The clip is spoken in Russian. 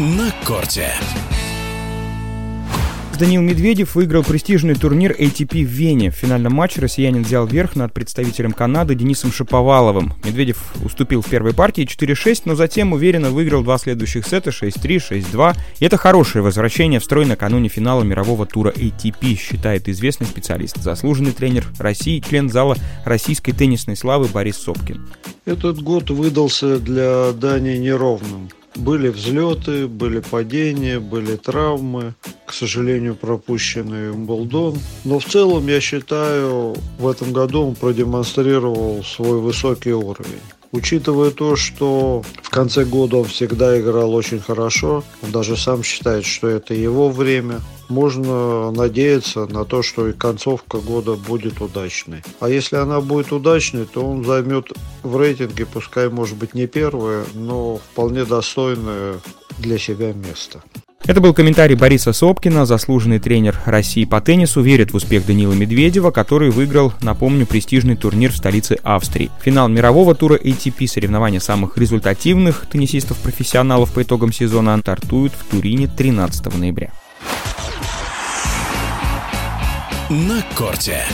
на корте. Данил Медведев выиграл престижный турнир ATP в Вене. В финальном матче россиянин взял верх над представителем Канады Денисом Шаповаловым. Медведев уступил в первой партии 4-6, но затем уверенно выиграл два следующих сета 6-3, 6-2. И это хорошее возвращение в строй накануне финала мирового тура ATP, считает известный специалист, заслуженный тренер России, член зала российской теннисной славы Борис Сопкин. Этот год выдался для Дании неровным. Были взлеты, были падения, были травмы, к сожалению, пропущенный Умблдон. Но в целом, я считаю, в этом году он продемонстрировал свой высокий уровень. Учитывая то, что в конце года он всегда играл очень хорошо, он даже сам считает, что это его время, можно надеяться на то, что и концовка года будет удачной. А если она будет удачной, то он займет в рейтинге, пускай может быть не первое, но вполне достойное для себя место. Это был комментарий Бориса Сопкина, заслуженный тренер России по теннису, верит в успех Данила Медведева, который выиграл, напомню, престижный турнир в столице Австрии. Финал мирового тура ATP, соревнования самых результативных теннисистов-профессионалов по итогам сезона, стартуют в Турине 13 ноября. На корте.